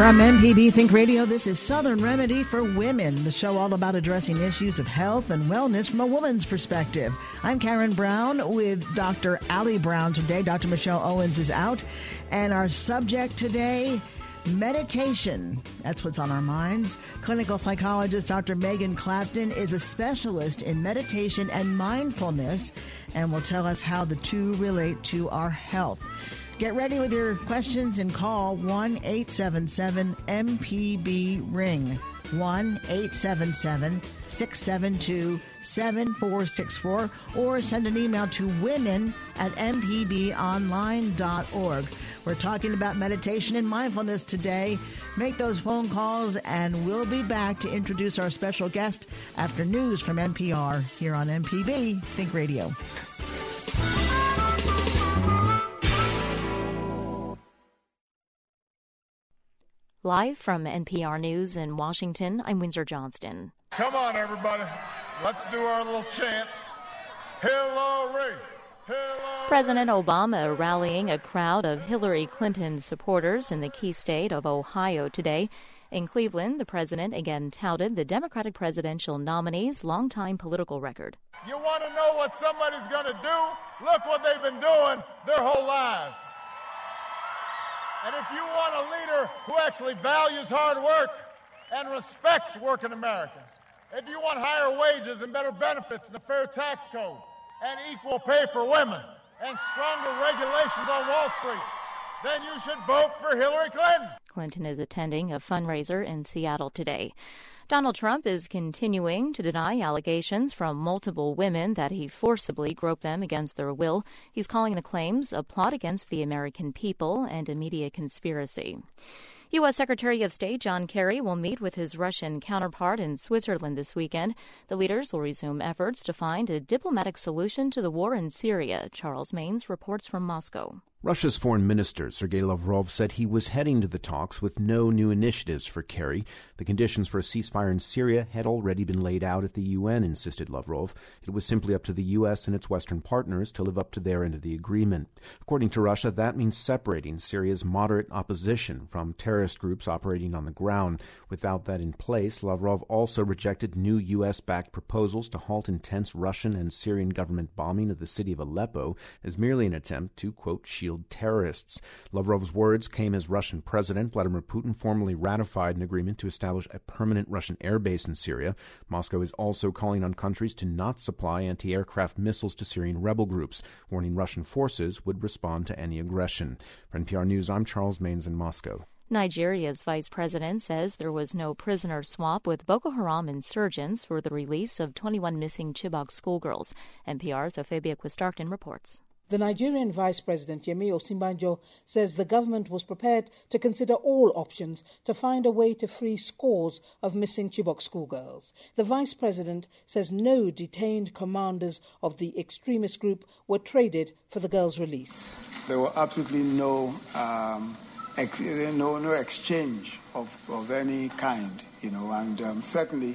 From MPB Think Radio, this is Southern Remedy for Women, the show all about addressing issues of health and wellness from a woman's perspective. I'm Karen Brown with Dr. Ali Brown today. Dr. Michelle Owens is out. And our subject today meditation. That's what's on our minds. Clinical psychologist Dr. Megan Clapton is a specialist in meditation and mindfulness and will tell us how the two relate to our health. Get ready with your questions and call 1 877 MPB Ring. 1 877 672 7464 or send an email to women at mpbonline.org. We're talking about meditation and mindfulness today. Make those phone calls and we'll be back to introduce our special guest after news from NPR here on MPB Think Radio. Live from NPR News in Washington, I'm Windsor Johnston. Come on, everybody. Let's do our little chant. Hillary! Hillary! President Obama rallying a crowd of Hillary Clinton supporters in the key state of Ohio today. In Cleveland, the president again touted the Democratic presidential nominee's longtime political record. You want to know what somebody's going to do? Look what they've been doing their whole lives. And if you want a leader who actually values hard work and respects working Americans, if you want higher wages and better benefits and a fair tax code and equal pay for women and stronger regulations on Wall Street, then you should vote for Hillary Clinton. Clinton is attending a fundraiser in Seattle today. Donald Trump is continuing to deny allegations from multiple women that he forcibly groped them against their will. He's calling the claims a plot against the American people and a media conspiracy. U.S. Secretary of State John Kerry will meet with his Russian counterpart in Switzerland this weekend. The leaders will resume efforts to find a diplomatic solution to the war in Syria. Charles Maynes reports from Moscow. Russia's foreign minister, Sergei Lavrov, said he was heading to the talks with no new initiatives for Kerry. The conditions for a ceasefire in Syria had already been laid out at the UN, insisted Lavrov. It was simply up to the U.S. and its Western partners to live up to their end of the agreement. According to Russia, that means separating Syria's moderate opposition from terrorist groups operating on the ground. Without that in place, Lavrov also rejected new U.S. backed proposals to halt intense Russian and Syrian government bombing of the city of Aleppo as merely an attempt to, quote, shield terrorists. Lavrov's words came as Russian President Vladimir Putin formally ratified an agreement to establish a permanent Russian airbase in Syria. Moscow is also calling on countries to not supply anti aircraft missiles to Syrian rebel groups, warning Russian forces would respond to any aggression. For NPR News, I'm Charles Maynes in Moscow. Nigeria's vice president says there was no prisoner swap with Boko Haram insurgents for the release of 21 missing Chibok schoolgirls. NPR's Ofeibea Quist-Arcton reports. The Nigerian Vice President Yemi Osinbajo says the government was prepared to consider all options to find a way to free scores of missing Chibok schoolgirls. The Vice President says no detained commanders of the extremist group were traded for the girls' release. There were absolutely no um, ex- no, no exchange of, of any kind, you know, and um, certainly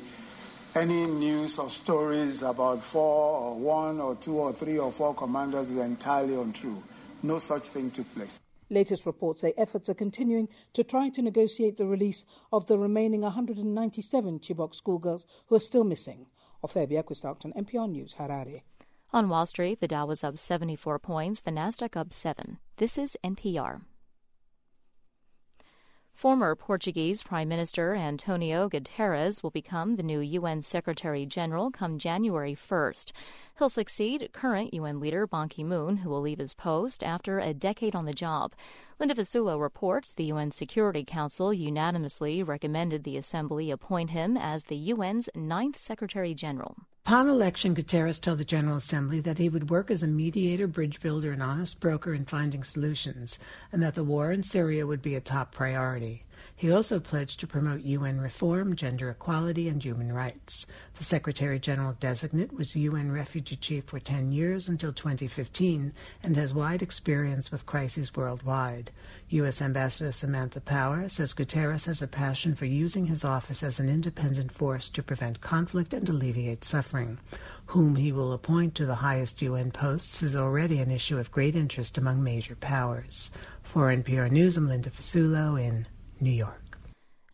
any news or stories about four or one or two or three or four commanders is entirely untrue. No such thing took place. Latest reports say efforts are continuing to try to negotiate the release of the remaining 197 Chibok schoolgirls who are still missing. Ofeibea Quist-Arcton, NPR News, Harare. On Wall Street, the Dow was up 74 points, the Nasdaq up 7. This is NPR. Former Portuguese Prime Minister Antonio Guterres will become the new UN Secretary General come January 1st. He'll succeed current UN leader Ban Ki moon, who will leave his post after a decade on the job. Linda Fasulo reports the UN Security Council unanimously recommended the Assembly appoint him as the UN's ninth Secretary General. Upon election, Guterres told the General Assembly that he would work as a mediator, bridge builder, and honest broker in finding solutions, and that the war in Syria would be a top priority. He also pledged to promote UN reform, gender equality, and human rights. The Secretary General designate was UN Refugee Chief for 10 years until 2015 and has wide experience with crises worldwide. U.S. Ambassador Samantha Power says Guterres has a passion for using his office as an independent force to prevent conflict and alleviate suffering. Whom he will appoint to the highest UN posts is already an issue of great interest among major powers. For NPR News, I'm Linda Fasulo in New York.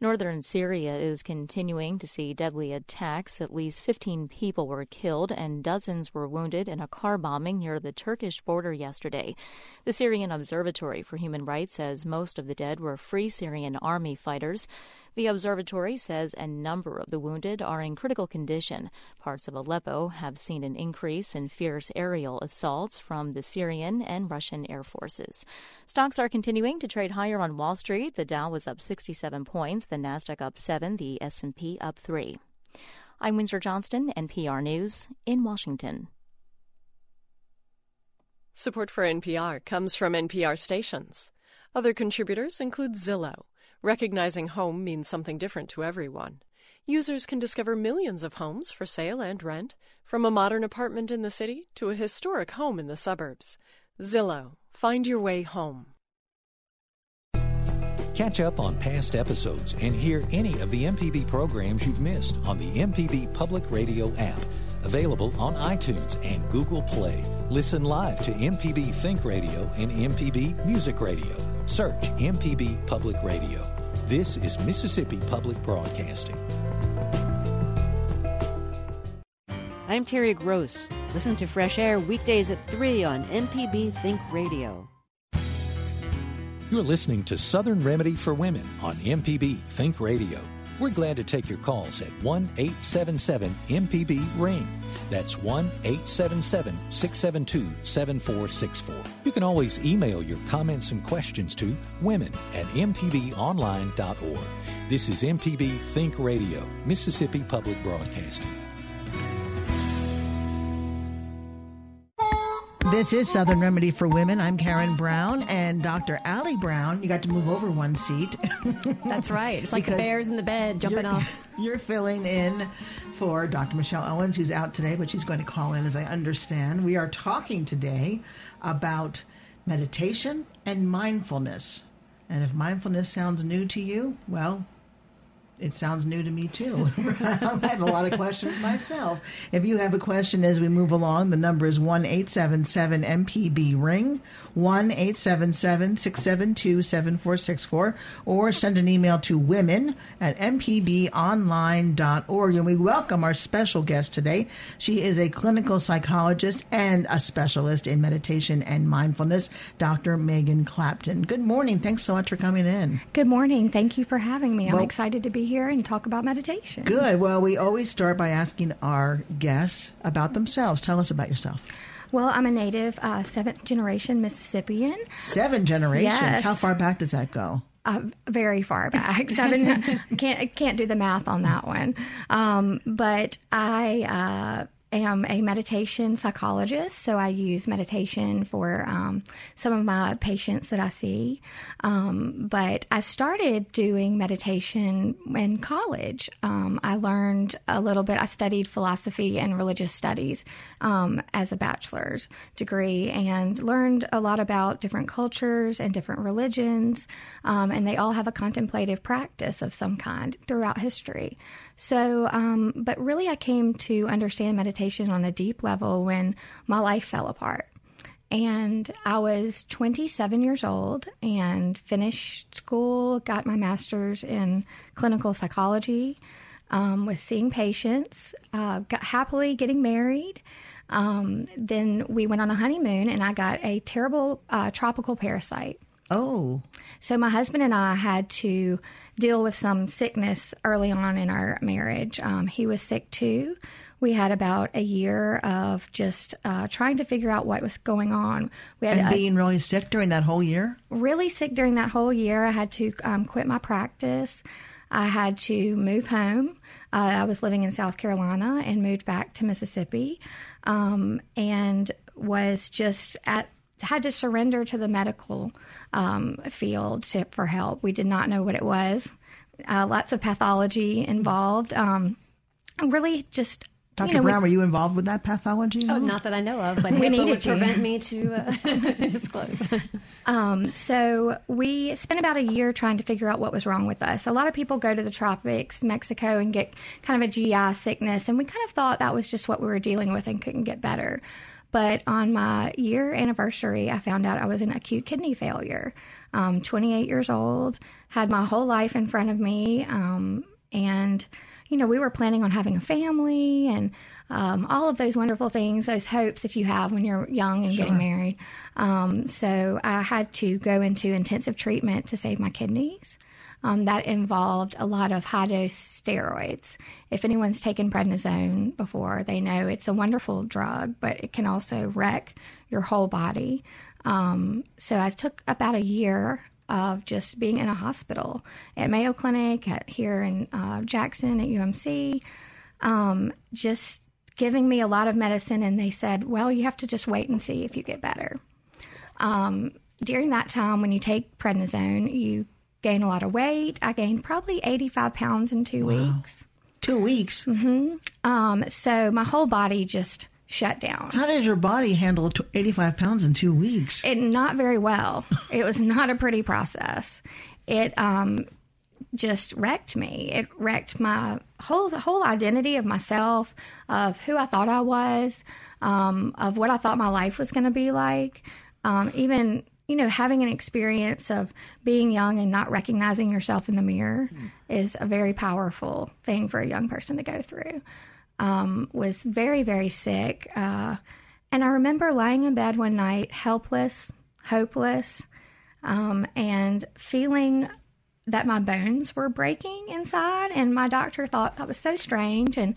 Northern Syria is continuing to see deadly attacks. At least 15 people were killed and dozens were wounded in a car bombing near the Turkish border yesterday. The Syrian Observatory for Human Rights says most of the dead were Free Syrian Army fighters. The observatory says a number of the wounded are in critical condition. Parts of Aleppo have seen an increase in fierce aerial assaults from the Syrian and Russian air forces. Stocks are continuing to trade higher on Wall Street. The Dow was up 67 points, the Nasdaq up 7, the S&P up 3. I'm Windsor Johnston, NPR News in Washington. Support for NPR comes from NPR stations. Other contributors include Zillow Recognizing home means something different to everyone. Users can discover millions of homes for sale and rent, from a modern apartment in the city to a historic home in the suburbs. Zillow, find your way home. Catch up on past episodes and hear any of the MPB programs you've missed on the MPB Public Radio app. Available on iTunes and Google Play. Listen live to MPB Think Radio and MPB Music Radio. Search MPB Public Radio. This is Mississippi Public Broadcasting. I'm Terry Gross. Listen to Fresh Air weekdays at 3 on MPB Think Radio. You're listening to Southern Remedy for Women on MPB Think Radio. We're glad to take your calls at 1 877 MPB Ring. That's 1 877 672 7464. You can always email your comments and questions to women at mpbonline.org. This is MPB Think Radio, Mississippi Public Broadcasting. This is Southern Remedy for Women. I'm Karen Brown and Dr. Allie Brown. You got to move over one seat. That's right. It's like the bears in the bed jumping you're, off. You're filling in for Dr. Michelle Owens, who's out today, but she's going to call in as I understand. We are talking today about meditation and mindfulness. And if mindfulness sounds new to you, well, it sounds new to me too. I have a lot of questions myself. If you have a question as we move along, the number is one eight seven seven MPB Ring, 1 877 672 7464, or send an email to women at mpbonline.org. And we welcome our special guest today. She is a clinical psychologist and a specialist in meditation and mindfulness, Dr. Megan Clapton. Good morning. Thanks so much for coming in. Good morning. Thank you for having me. I'm well, excited to be here and talk about meditation. Good. Well, we always start by asking our guests about themselves. Tell us about yourself. Well, I'm a native uh, seventh generation Mississippian. Seven generations? Yes. How far back does that go? Uh, very far back. Seven. can't can't do the math on that one. Um, but I uh, am a meditation psychologist, so I use meditation for um, some of my patients that I see. Um, but I started doing meditation in college. Um, I learned a little bit, I studied philosophy and religious studies um, as a bachelor's degree and learned a lot about different cultures and different religions. Um, and they all have a contemplative practice of some kind throughout history. So, um, but really, I came to understand meditation on a deep level when my life fell apart. And I was 27 years old and finished school, got my master's in clinical psychology, um, was seeing patients, uh, got happily getting married. Um, then we went on a honeymoon, and I got a terrible uh, tropical parasite. Oh. So my husband and I had to deal with some sickness early on in our marriage. Um, he was sick too. We had about a year of just uh, trying to figure out what was going on. We had and being really sick during that whole year. Really sick during that whole year. I had to um, quit my practice. I had to move home. Uh, I was living in South Carolina and moved back to Mississippi, um, and was just at had to surrender to the medical um, field to, for help. We did not know what it was. Uh, lots of pathology involved. Um, really, just Dr. You know, Brown, we, were you involved with that pathology? Oh, not that I know of, but We HIPAA needed would to. prevent me to uh, disclose. Um, so we spent about a year trying to figure out what was wrong with us. A lot of people go to the tropics, Mexico, and get kind of a GI sickness, and we kind of thought that was just what we were dealing with and couldn't get better. But on my year anniversary, I found out I was in acute kidney failure. Um, 28 years old, had my whole life in front of me, um, and you know we were planning on having a family and um, all of those wonderful things, those hopes that you have when you're young and getting married. Um, so I had to go into intensive treatment to save my kidneys. Um, that involved a lot of high dose steroids. If anyone's taken prednisone before, they know it's a wonderful drug, but it can also wreck your whole body. Um, so I took about a year of just being in a hospital at Mayo Clinic, at, here in uh, Jackson at UMC, um, just giving me a lot of medicine. And they said, well, you have to just wait and see if you get better. Um, during that time, when you take prednisone, you gain a lot of weight. I gained probably 85 pounds in two weeks. Two weeks. hmm Um, so my whole body just shut down. How did your body handle 85 pounds in two weeks? It not very well. it was not a pretty process. It um, just wrecked me. It wrecked my whole whole identity of myself, of who I thought I was, um, of what I thought my life was going to be like. Um, even you know having an experience of being young and not recognizing yourself in the mirror is a very powerful thing for a young person to go through. Um, was very very sick, uh, and I remember lying in bed one night, helpless, hopeless, um, and feeling that my bones were breaking inside. And my doctor thought that was so strange. And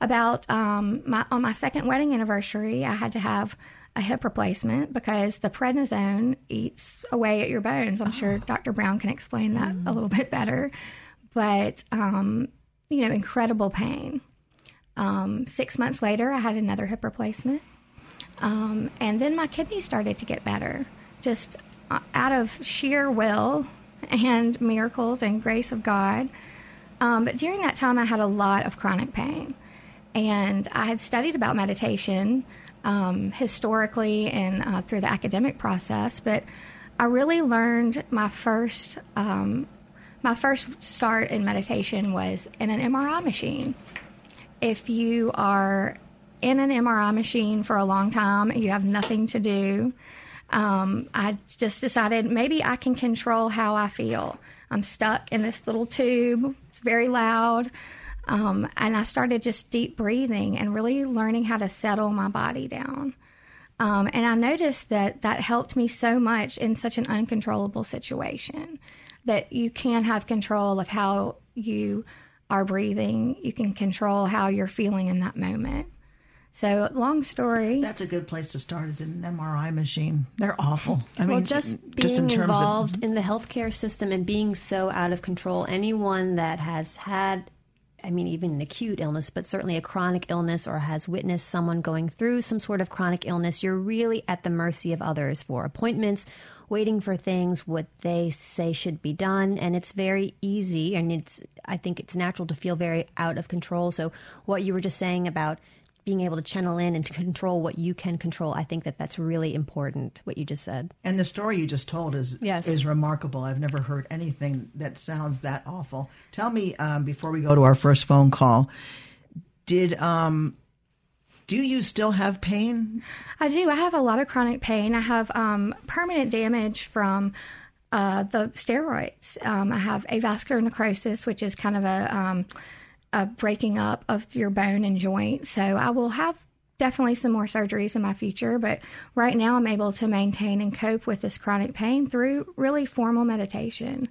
about um, my on my second wedding anniversary, I had to have a hip replacement because the prednisone eats away at your bones. I'm sure Dr. Brown can explain that a little bit better. But um, you know, incredible pain. Um, six months later, I had another hip replacement. Um, and then my kidneys started to get better, just uh, out of sheer will and miracles and grace of God. Um, but during that time, I had a lot of chronic pain. And I had studied about meditation um, historically and uh, through the academic process, but I really learned my first um, my first start in meditation was in an MRI machine. If you are in an MRI machine for a long time and you have nothing to do, um, I just decided maybe I can control how I feel. I'm stuck in this little tube, it's very loud. Um, and I started just deep breathing and really learning how to settle my body down. Um, and I noticed that that helped me so much in such an uncontrollable situation that you can have control of how you are breathing. You can control how you're feeling in that moment. So, long story. That's a good place to start is an MRI machine. They're awful. I well, mean, just being just in terms involved of in the healthcare system and being so out of control, anyone that has had, I mean, even an acute illness, but certainly a chronic illness or has witnessed someone going through some sort of chronic illness, you're really at the mercy of others for appointments, waiting for things, what they say should be done. And it's very easy. And it's, I think it's natural to feel very out of control. So, what you were just saying about being able to channel in and to control what you can control. I think that that's really important. What you just said. And the story you just told is Yes. is remarkable. I've never heard anything that sounds that awful. Tell me um, before we go to our first phone call, did um, do you still have pain? I do. I have a lot of chronic pain. I have um, permanent damage from uh, the steroids. Um, I have avascular necrosis, which is kind of a, um, a breaking up of your bone and joint. So I will have definitely some more surgeries in my future, but right now I'm able to maintain and cope with this chronic pain through really formal meditation.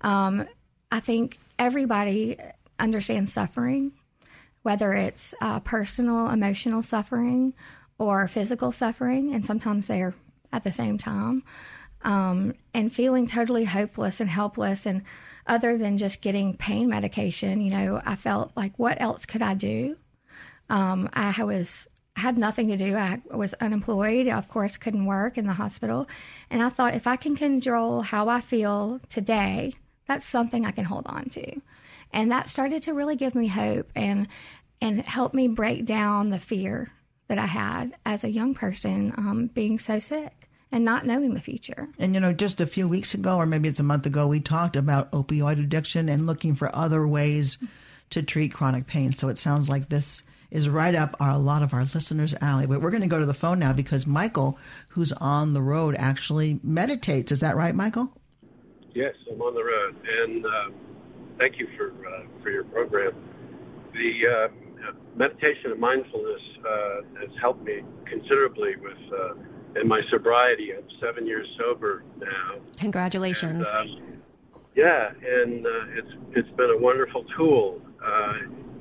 Um, I think everybody understands suffering, whether it's uh, personal, emotional suffering or physical suffering, and sometimes they're at the same time. um, and feeling totally hopeless and helpless. And other than just getting pain medication, you know, I felt like, what else could I do? Um, I was had nothing to do. I was unemployed. Of course, couldn't work in the hospital. And I thought, if I can control how I feel today, that's something I can hold on to. And that started to really give me hope and and help me break down the fear that I had as a young person, um, being so sick and not knowing the future. And you know, just a few weeks ago, or maybe it's a month ago, we talked about opioid addiction and looking for other ways to treat chronic pain. So it sounds like this is right up our, a lot of our listeners' alley. But we're going to go to the phone now because Michael, who's on the road, actually meditates. Is that right, Michael? Yes, I'm on the road, and uh, thank you for uh, for your program. The uh, meditation and mindfulness uh, has helped me considerably with uh, in my sobriety. I'm seven years sober now. Congratulations. And, uh, yeah, and uh, it's it's been a wonderful tool. Uh,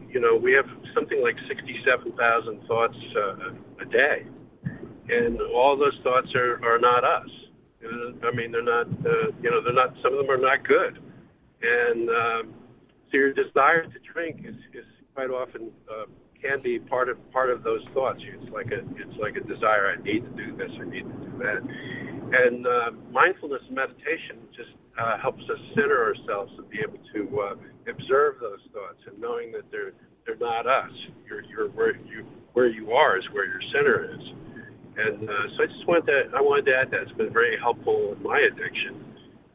you know, we have something like 67,000 thoughts uh, a day, and all those thoughts are are not us. I mean, they're not. Uh, you know, they're not. Some of them are not good, and um, so your desire to drink is is quite often uh, can be part of part of those thoughts. It's like a it's like a desire. I need to do this. I need to do that. And uh, mindfulness meditation just uh, helps us center ourselves and be able to uh, observe those thoughts and knowing that they're they're not us. You're you're where you where you are is where your center is. And uh, so I just wanted to I wanted to add that it's been very helpful in my addiction,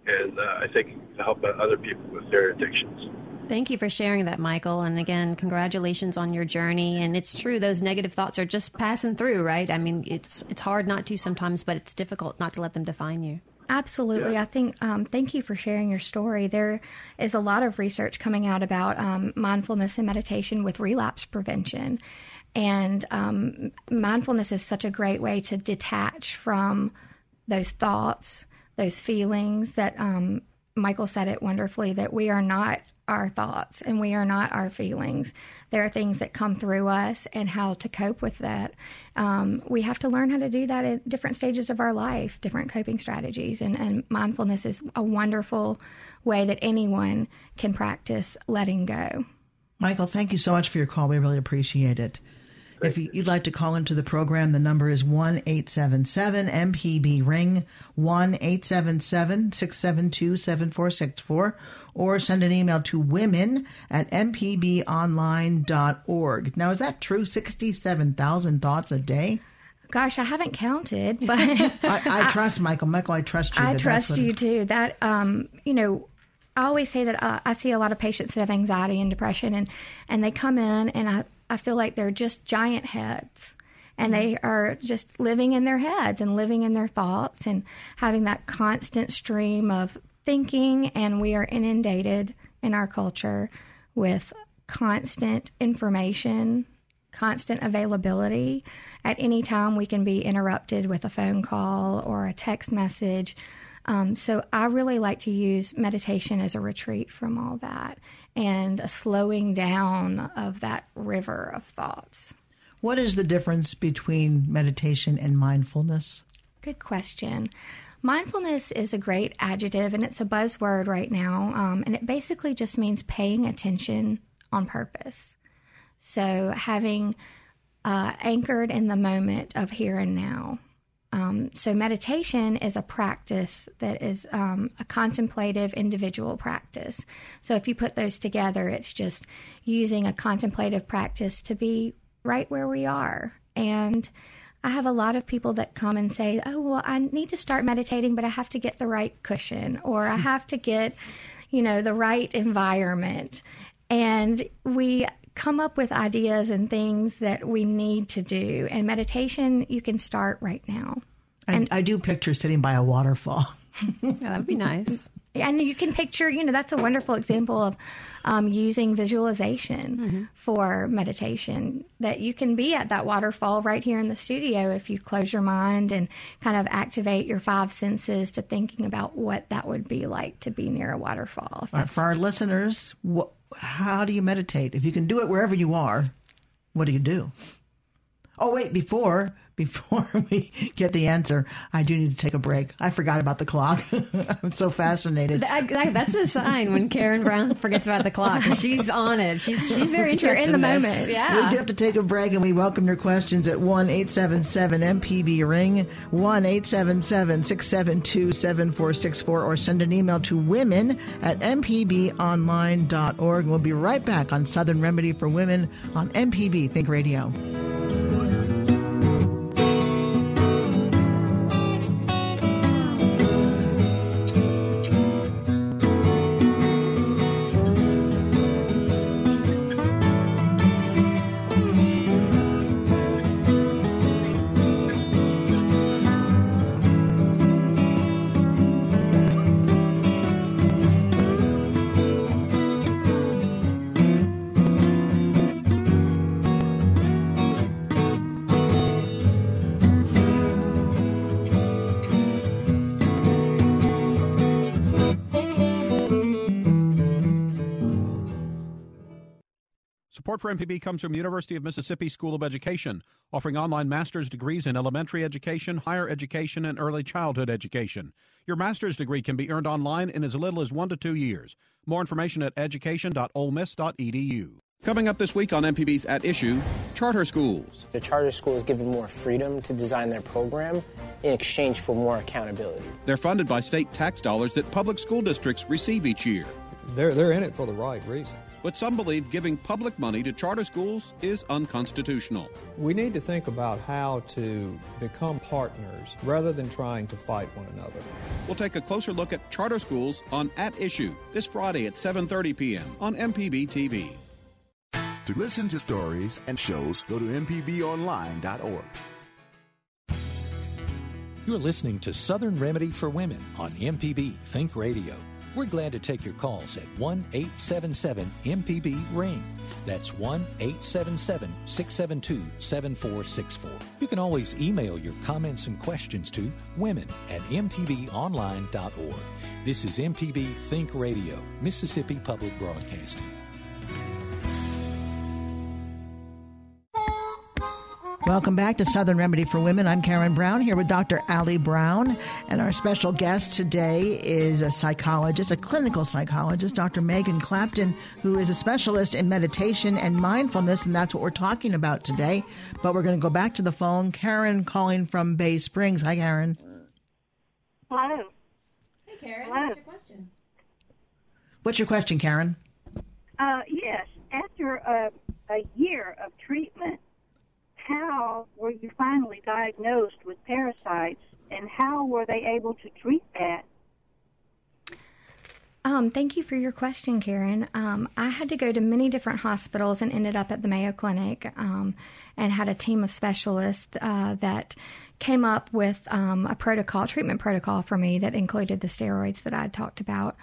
and uh, I think to help other people with their addictions. Thank you for sharing that, Michael. And again, congratulations on your journey. And it's true; those negative thoughts are just passing through, right? I mean, it's it's hard not to sometimes, but it's difficult not to let them define you. Absolutely. Yeah. I think, um, thank you for sharing your story. There is a lot of research coming out about um, mindfulness and meditation with relapse prevention. And um, mindfulness is such a great way to detach from those thoughts, those feelings that um, Michael said it wonderfully that we are not our thoughts and we are not our feelings. There are things that come through us and how to cope with that. Um, we have to learn how to do that at different stages of our life, different coping strategies. And, and mindfulness is a wonderful way that anyone can practice letting go. Michael, thank you so much for your call. We really appreciate it. If you'd like to call into the program, the number is 1 877 MPB Ring, 1 877 672 7464, or send an email to women at mpbonline.org. Now, is that true? 67,000 thoughts a day? Gosh, I haven't counted, but I, I, trust Michael. Michael, I trust you. I trust you too. That um, you know, I always say that uh, I see a lot of patients that have anxiety and depression, and and they come in, and I I feel like they're just giant heads, and they are just living in their heads and living in their thoughts, and having that constant stream of thinking, and we are inundated in our culture with constant information, constant availability. At any time, we can be interrupted with a phone call or a text message. Um, so, I really like to use meditation as a retreat from all that and a slowing down of that river of thoughts. What is the difference between meditation and mindfulness? Good question. Mindfulness is a great adjective and it's a buzzword right now. Um, and it basically just means paying attention on purpose. So having uh, anchored in the moment of here and now. Um, so meditation is a practice that is um, a contemplative individual practice. So if you put those together, it's just using a contemplative practice to be right where we are and I have a lot of people that come and say, "Oh, well, I need to start meditating, but I have to get the right cushion or I have to get, you know, the right environment." And we come up with ideas and things that we need to do. And meditation, you can start right now. I, and I do picture sitting by a waterfall. yeah, that'd be nice and you can picture, you know, that's a wonderful example of um, using visualization mm-hmm. for meditation. That you can be at that waterfall right here in the studio if you close your mind and kind of activate your five senses to thinking about what that would be like to be near a waterfall. For our listeners, wh- how do you meditate? If you can do it wherever you are, what do you do? Oh, wait, before before we get the answer, I do need to take a break. I forgot about the clock. I'm so fascinated. That, that, that's a sign when Karen Brown forgets about the clock. She's on it. She's she's very interested in the this. moment. Yeah. We do have to take a break, and we welcome your questions at 1 877 MPB Ring, 1 877 672 7464, or send an email to women at mpbonline.org. We'll be right back on Southern Remedy for Women on MPB Think Radio. Support for MPB comes from University of Mississippi School of Education, offering online master's degrees in elementary education, higher education, and early childhood education. Your master's degree can be earned online in as little as one to two years. More information at education.olemiss.edu. Coming up this week on MPB's At Issue, charter schools. The charter school is given more freedom to design their program in exchange for more accountability. They're funded by state tax dollars that public school districts receive each year. They're, they're in it for the right reasons. But some believe giving public money to charter schools is unconstitutional. We need to think about how to become partners rather than trying to fight one another. We'll take a closer look at charter schools on At Issue this Friday at 7:30 p.m. on MPB TV. To listen to stories and shows, go to mpbonline.org. You're listening to Southern Remedy for Women on MPB Think Radio. We're glad to take your calls at 1 877 MPB Ring. That's 1 877 672 7464. You can always email your comments and questions to women at mpbonline.org. This is MPB Think Radio, Mississippi Public Broadcasting. Welcome back to Southern Remedy for Women. I'm Karen Brown here with Dr. Allie Brown. And our special guest today is a psychologist, a clinical psychologist, Dr. Megan Clapton, who is a specialist in meditation and mindfulness. And that's what we're talking about today. But we're going to go back to the phone. Karen calling from Bay Springs. Hi, Karen. Hello. Hey, Karen. Hello. What's your question? What's your question, Karen? Uh, yes. After a, a year of treatment, how were you finally diagnosed with parasites, and how were they able to treat that? Um, thank you for your question, Karen. Um, I had to go to many different hospitals and ended up at the Mayo Clinic um, and had a team of specialists uh, that came up with um, a protocol, treatment protocol for me that included the steroids that I had talked about.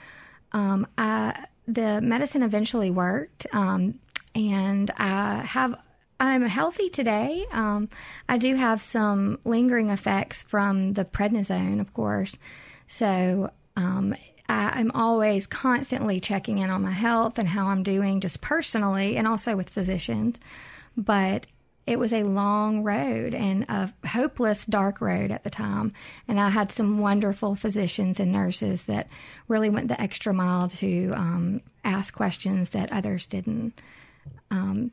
Um, I, the medicine eventually worked, um, and I have I'm healthy today. Um, I do have some lingering effects from the prednisone, of course. So um, I, I'm always constantly checking in on my health and how I'm doing, just personally, and also with physicians. But it was a long road and a hopeless, dark road at the time. And I had some wonderful physicians and nurses that really went the extra mile to um, ask questions that others didn't. Um,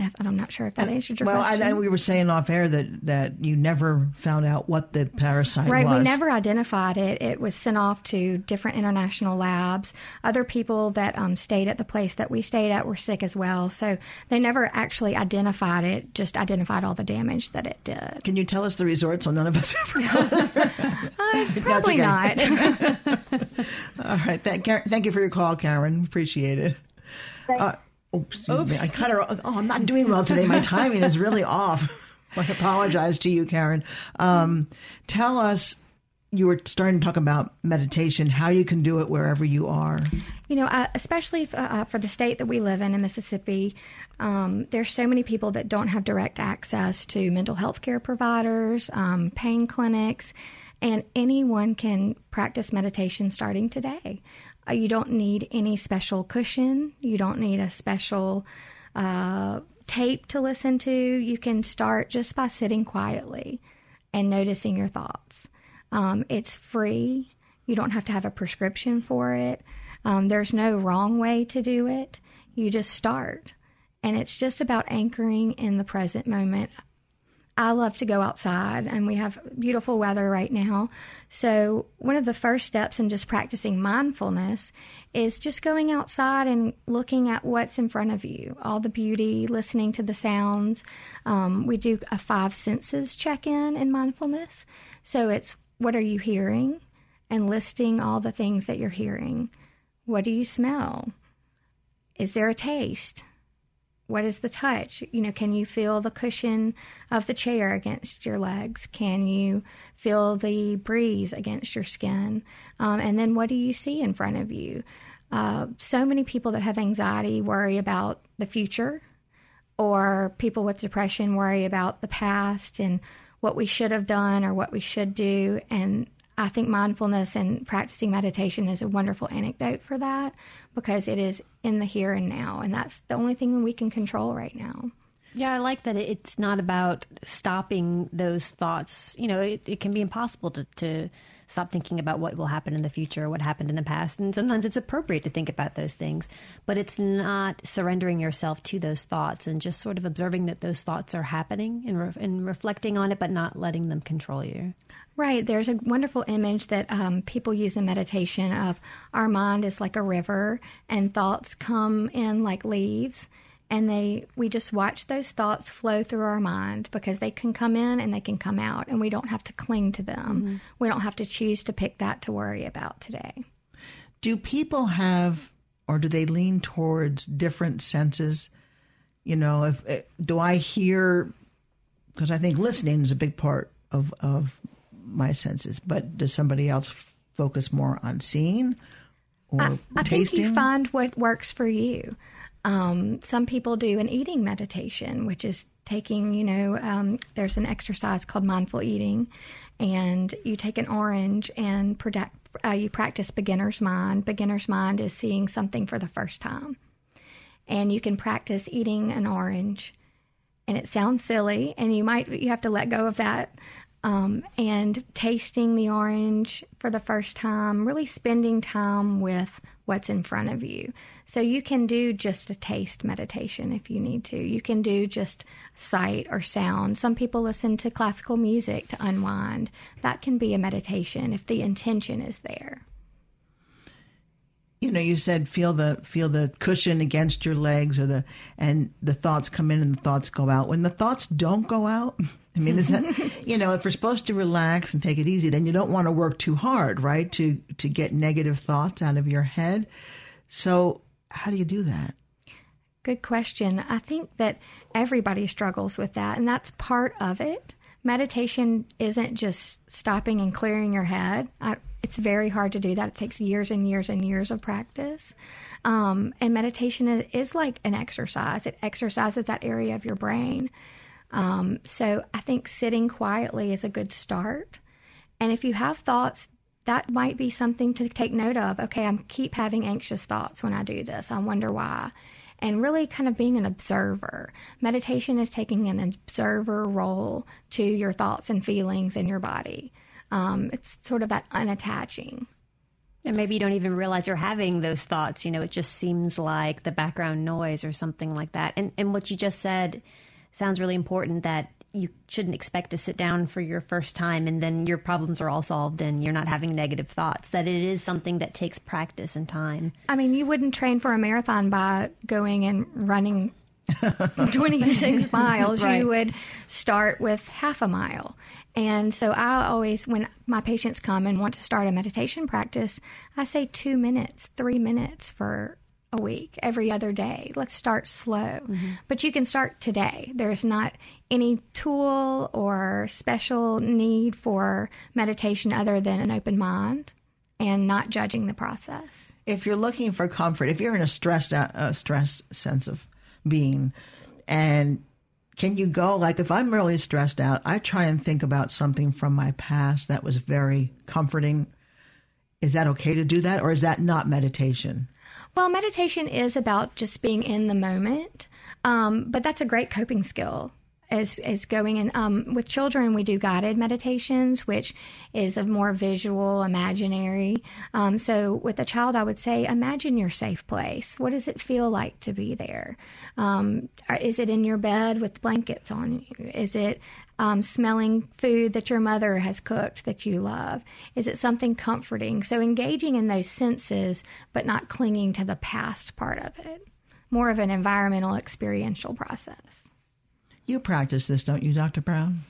I'm not sure if that answered your well, question. I, I, we were saying off air that, that you never found out what the parasite right, was. Right, we never identified it. It was sent off to different international labs. Other people that um, stayed at the place that we stayed at were sick as well. So they never actually identified it, just identified all the damage that it did. Can you tell us the resort so none of us ever go uh, probably not. all right. Thank, thank you for your call, Karen. Appreciate it. Uh, Oops, Oops. Me. I cut her. Off oh, I'm not doing well today. My timing is really off. I apologize to you, Karen. Um, tell us, you were starting to talk about meditation, how you can do it wherever you are. You know, uh, especially f- uh, for the state that we live in, in Mississippi, um, there's so many people that don't have direct access to mental health care providers, um, pain clinics, and anyone can practice meditation starting today. Uh, you don't need any special cushion. You don't need a special uh, tape to listen to, you can start just by sitting quietly and noticing your thoughts. Um, it's free. You don't have to have a prescription for it. Um, there's no wrong way to do it. You just start. And it's just about anchoring in the present moment. I love to go outside, and we have beautiful weather right now. So, one of the first steps in just practicing mindfulness is just going outside and looking at what's in front of you, all the beauty, listening to the sounds. Um, we do a five senses check in in mindfulness. So, it's what are you hearing and listing all the things that you're hearing. What do you smell? Is there a taste? What is the touch? You know, can you feel the cushion of the chair against your legs? Can you feel the breeze against your skin? Um, and then what do you see in front of you? Uh, so many people that have anxiety worry about the future, or people with depression worry about the past and what we should have done or what we should do. And I think mindfulness and practicing meditation is a wonderful anecdote for that because it is in the here and now. And that's the only thing we can control right now. Yeah, I like that it's not about stopping those thoughts. You know, it, it can be impossible to, to stop thinking about what will happen in the future, or what happened in the past. And sometimes it's appropriate to think about those things, but it's not surrendering yourself to those thoughts and just sort of observing that those thoughts are happening and, re- and reflecting on it, but not letting them control you. Right. There's a wonderful image that um, people use in meditation of our mind is like a river and thoughts come in like leaves and they we just watch those thoughts flow through our mind because they can come in and they can come out and we don't have to cling to them. Mm-hmm. We don't have to choose to pick that to worry about today. Do people have or do they lean towards different senses? You know, if eh, do I hear because I think listening is a big part of of my senses, but does somebody else f- focus more on seeing or I, I tasting? think you find what works for you. Um, some people do an eating meditation, which is taking, you know, um, there's an exercise called mindful eating, and you take an orange and uh, you practice beginner's mind. Beginner's mind is seeing something for the first time. And you can practice eating an orange, and it sounds silly, and you might, you have to let go of that um, and tasting the orange for the first time, really spending time with what's in front of you. So you can do just a taste meditation if you need to. You can do just sight or sound. Some people listen to classical music to unwind. That can be a meditation if the intention is there. You know, you said feel the feel the cushion against your legs or the and the thoughts come in and the thoughts go out. When the thoughts don't go out, I mean, is that you know, if we're supposed to relax and take it easy, then you don't want to work too hard, right? To to get negative thoughts out of your head. So, how do you do that? Good question. I think that everybody struggles with that, and that's part of it. Meditation isn't just stopping and clearing your head. I, it's very hard to do that. It takes years and years and years of practice. Um, and meditation is, is like an exercise, it exercises that area of your brain. Um, so I think sitting quietly is a good start. And if you have thoughts, that might be something to take note of. Okay, I'm keep having anxious thoughts when I do this. I wonder why. And really kind of being an observer. Meditation is taking an observer role to your thoughts and feelings in your body. Um, it's sort of that unattaching. And maybe you don't even realize you're having those thoughts. You know, it just seems like the background noise or something like that. And and what you just said sounds really important that you shouldn't expect to sit down for your first time and then your problems are all solved and you're not having negative thoughts. That it is something that takes practice and time. I mean, you wouldn't train for a marathon by going and running 26 miles. Right. You would start with half a mile. And so I always, when my patients come and want to start a meditation practice, I say two minutes, three minutes for a week, every other day. Let's start slow. Mm-hmm. But you can start today. There's not any tool or special need for meditation other than an open mind and not judging the process. If you're looking for comfort, if you're in a stressed out, uh, stressed sense of being, and can you go like if I'm really stressed out, I try and think about something from my past that was very comforting. Is that okay to do that, or is that not meditation? Well, meditation is about just being in the moment, um, but that's a great coping skill. Is, is going in um, with children we do guided meditations which is a more visual imaginary um, so with a child i would say imagine your safe place what does it feel like to be there um, is it in your bed with blankets on you is it um, smelling food that your mother has cooked that you love? Is it something comforting? So engaging in those senses, but not clinging to the past part of it. More of an environmental experiential process. You practice this, don't you, Dr. Brown?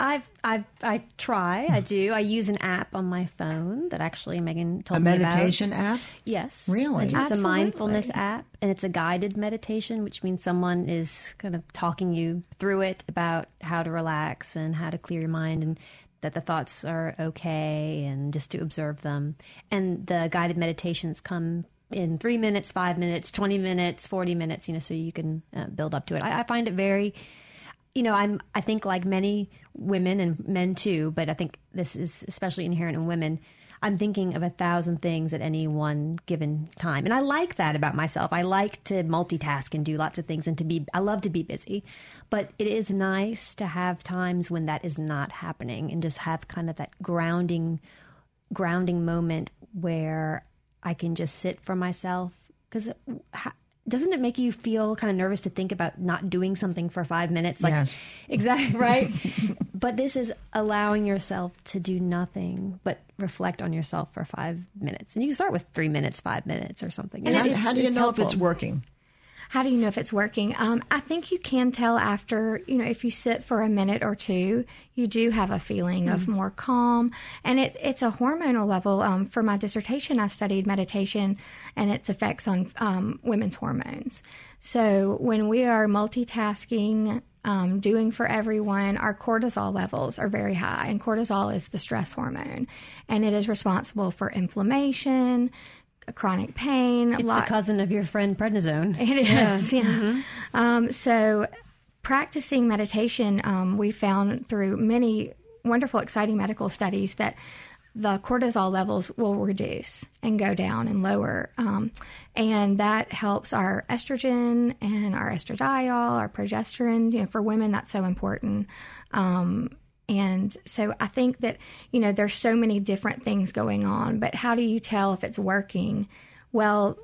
I've, I've, I try. I do. I use an app on my phone that actually Megan told a me about. A meditation app? Yes. Really? It's Absolutely. a mindfulness app, and it's a guided meditation, which means someone is kind of talking you through it about how to relax and how to clear your mind and that the thoughts are okay and just to observe them. And the guided meditations come in three minutes, five minutes, 20 minutes, 40 minutes, you know, so you can uh, build up to it. I, I find it very you know, I'm I think like many women and men too, but I think this is especially inherent in women. I'm thinking of a thousand things at any one given time. And I like that about myself. I like to multitask and do lots of things and to be, I love to be busy. But it is nice to have times when that is not happening and just have kind of that grounding, grounding moment where I can just sit for myself. Because uh, doesn't it make you feel kind of nervous to think about not doing something for five minutes? Like, yes. Exactly, right? but this is allowing yourself to do nothing but reflect on yourself for five minutes. And you can start with three minutes, five minutes, or something. And, and how do you know helpful. if it's working? How do you know if it's working? Um, I think you can tell after, you know, if you sit for a minute or two, you do have a feeling mm-hmm. of more calm. And it, it's a hormonal level. Um, for my dissertation, I studied meditation and its effects on um, women's hormones. So when we are multitasking, um, doing for everyone, our cortisol levels are very high. And cortisol is the stress hormone, and it is responsible for inflammation, chronic pain. It's lot- the cousin of your friend prednisone. It is, yeah. yeah. Mm-hmm. Um, so, practicing meditation, um, we found through many wonderful, exciting medical studies that the cortisol levels will reduce and go down and lower. Um, and that helps our estrogen and our estradiol, our progesterone. You know, for women, that's so important. Um, and so I think that, you know, there's so many different things going on, but how do you tell if it's working? Well,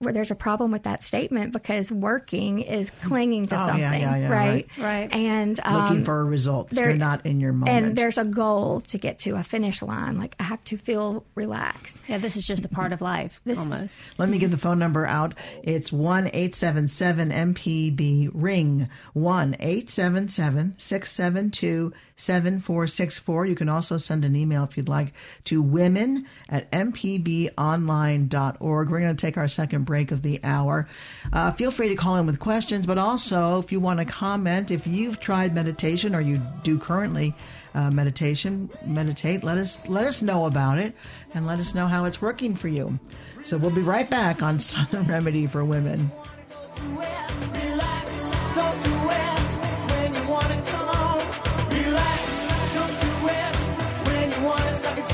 where there's a problem with that statement because working is clinging to oh, something, yeah, yeah, yeah, right? right? Right. And um, looking for results. There, You're not in your moment. And there's a goal to get to a finish line. Like I have to feel relaxed. Yeah, this is just a part of life, this almost. Let me give the phone number out. It's one eight seven seven MPB ring one eight seven seven six seven two 7464. You can also send an email if you'd like to women at mpbonline.org. We're going to take our second break of the hour. Uh, feel free to call in with questions, but also if you want to comment, if you've tried meditation or you do currently uh, meditation, meditate, let us, let us know about it and let us know how it's working for you. So we'll be right back on Southern Remedy for Women.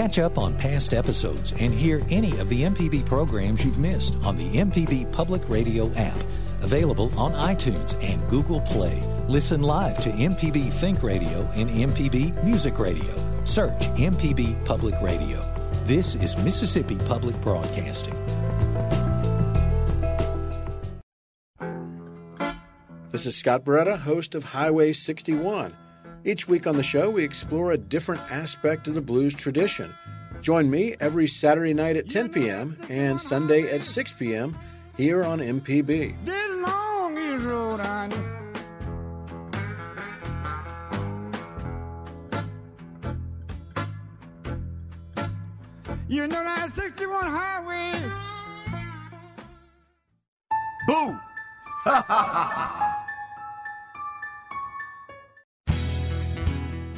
Catch up on past episodes and hear any of the MPB programs you've missed on the MPB Public Radio app. Available on iTunes and Google Play. Listen live to MPB Think Radio and MPB Music Radio. Search MPB Public Radio. This is Mississippi Public Broadcasting. This is Scott Barretta, host of Highway 61. Each week on the show, we explore a different aspect of the blues tradition. Join me every Saturday night at 10 p.m. and Sunday at 6 p.m. here on MPB. You know that 61 highway. Boo!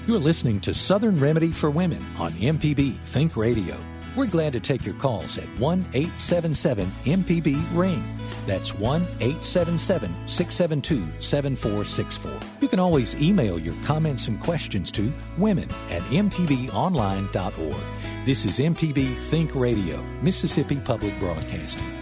You're listening to Southern Remedy for Women on MPB Think Radio. We're glad to take your calls at 1 877 MPB Ring. That's 1 877 672 7464. You can always email your comments and questions to women at mpbonline.org. This is MPB Think Radio, Mississippi Public Broadcasting.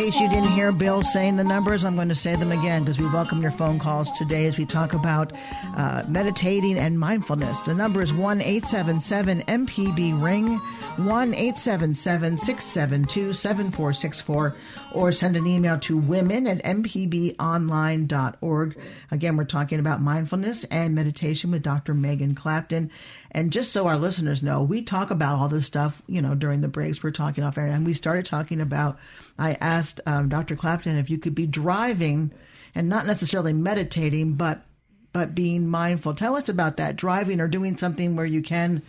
Case you didn't hear Bill saying the numbers, I'm going to say them again because we welcome your phone calls today as we talk about uh, meditating and mindfulness. The number is 1 877 MPB Ring, 1 877 672 7464, or send an email to women at mpbonline.org. Again, we're talking about mindfulness and meditation with Dr. Megan Clapton. And just so our listeners know, we talk about all this stuff, you know, during the breaks. We're talking off air, and we started talking about. I asked um, Dr. Clapton if you could be driving and not necessarily meditating, but but being mindful. Tell us about that driving or doing something where you can.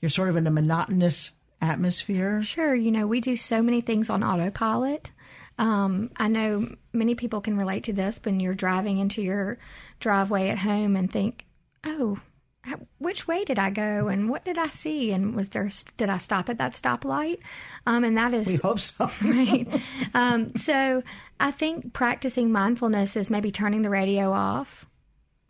You're sort of in a monotonous atmosphere. Sure. You know, we do so many things on autopilot. Um, I know many people can relate to this when you're driving into your driveway at home and think, oh, which way did I go and what did I see and was there did I stop at that stoplight? Um, and that is we hope so, right? Um, so I think practicing mindfulness is maybe turning the radio off,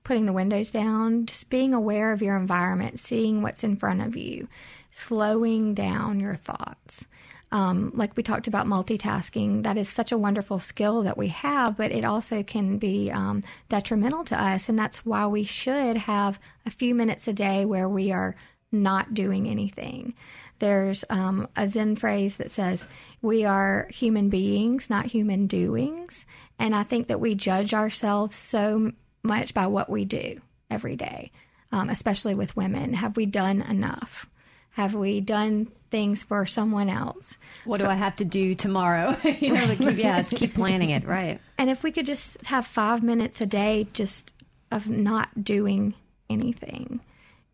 putting the windows down, just being aware of your environment, seeing what's in front of you, slowing down your thoughts. Um, like we talked about multitasking, that is such a wonderful skill that we have, but it also can be um, detrimental to us. And that's why we should have a few minutes a day where we are not doing anything. There's um, a Zen phrase that says, We are human beings, not human doings. And I think that we judge ourselves so much by what we do every day, um, especially with women. Have we done enough? Have we done things for someone else? What do I have to do tomorrow? you know, keep, yeah, keep planning it, right? And if we could just have five minutes a day just of not doing anything,